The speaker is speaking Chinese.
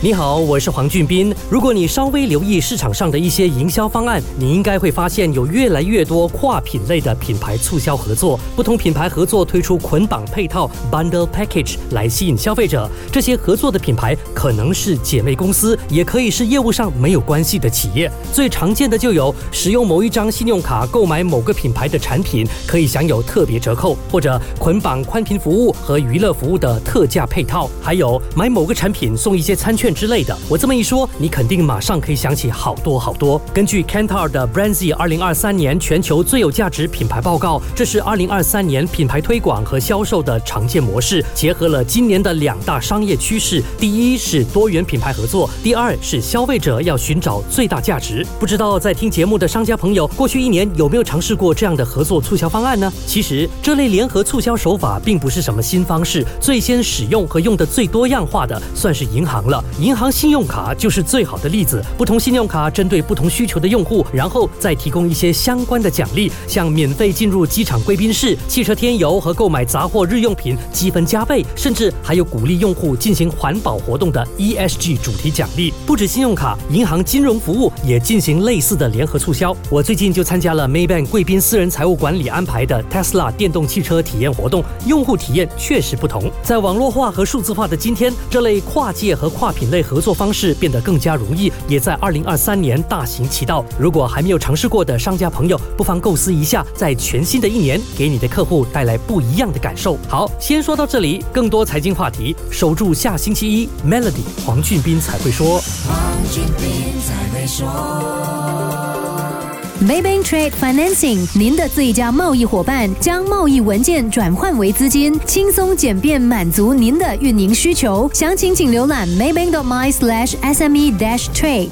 你好，我是黄俊斌。如果你稍微留意市场上的一些营销方案，你应该会发现有越来越多跨品类的品牌促销合作。不同品牌合作推出捆绑配套 （bundle package） 来吸引消费者。这些合作的品牌可能是姐妹公司，也可以是业务上没有关系的企业。最常见的就有使用某一张信用卡购买某个品牌的产品，可以享有特别折扣，或者捆绑宽频服务和娱乐服务的特价配套。还有买某个产品送一些餐券。之类的，我这么一说，你肯定马上可以想起好多好多。根据 Kantar 的 Brandsy 二零二三年全球最有价值品牌报告，这是二零二三年品牌推广和销售的常见模式，结合了今年的两大商业趋势：第一是多元品牌合作，第二是消费者要寻找最大价值。不知道在听节目的商家朋友，过去一年有没有尝试过这样的合作促销方案呢？其实这类联合促销手法并不是什么新方式，最先使用和用的最多样化的算是银行了。银行信用卡就是最好的例子。不同信用卡针对不同需求的用户，然后再提供一些相关的奖励，像免费进入机场贵宾室、汽车添油和购买杂货日用品积分加倍，甚至还有鼓励用户进行环保活动的 ESG 主题奖励。不止信用卡，银行金融服务也进行类似的联合促销。我最近就参加了 Maybank 贵宾私人财务管理安排的 Tesla 电动汽车体验活动，用户体验确实不同。在网络化和数字化的今天，这类跨界和跨品类合作。方式变得更加容易，也在二零二三年大行其道。如果还没有尝试过的商家朋友，不妨构思一下，在全新的一年给你的客户带来不一样的感受。好，先说到这里，更多财经话题，守住下星期一，Melody 黄俊斌才会说。黄俊斌才会说。Maybank Trade Financing，您的最佳贸易伙伴，将贸易文件转换为资金，轻松简便满足您的运营需求。详情请浏览 maybank.my/sme-trade。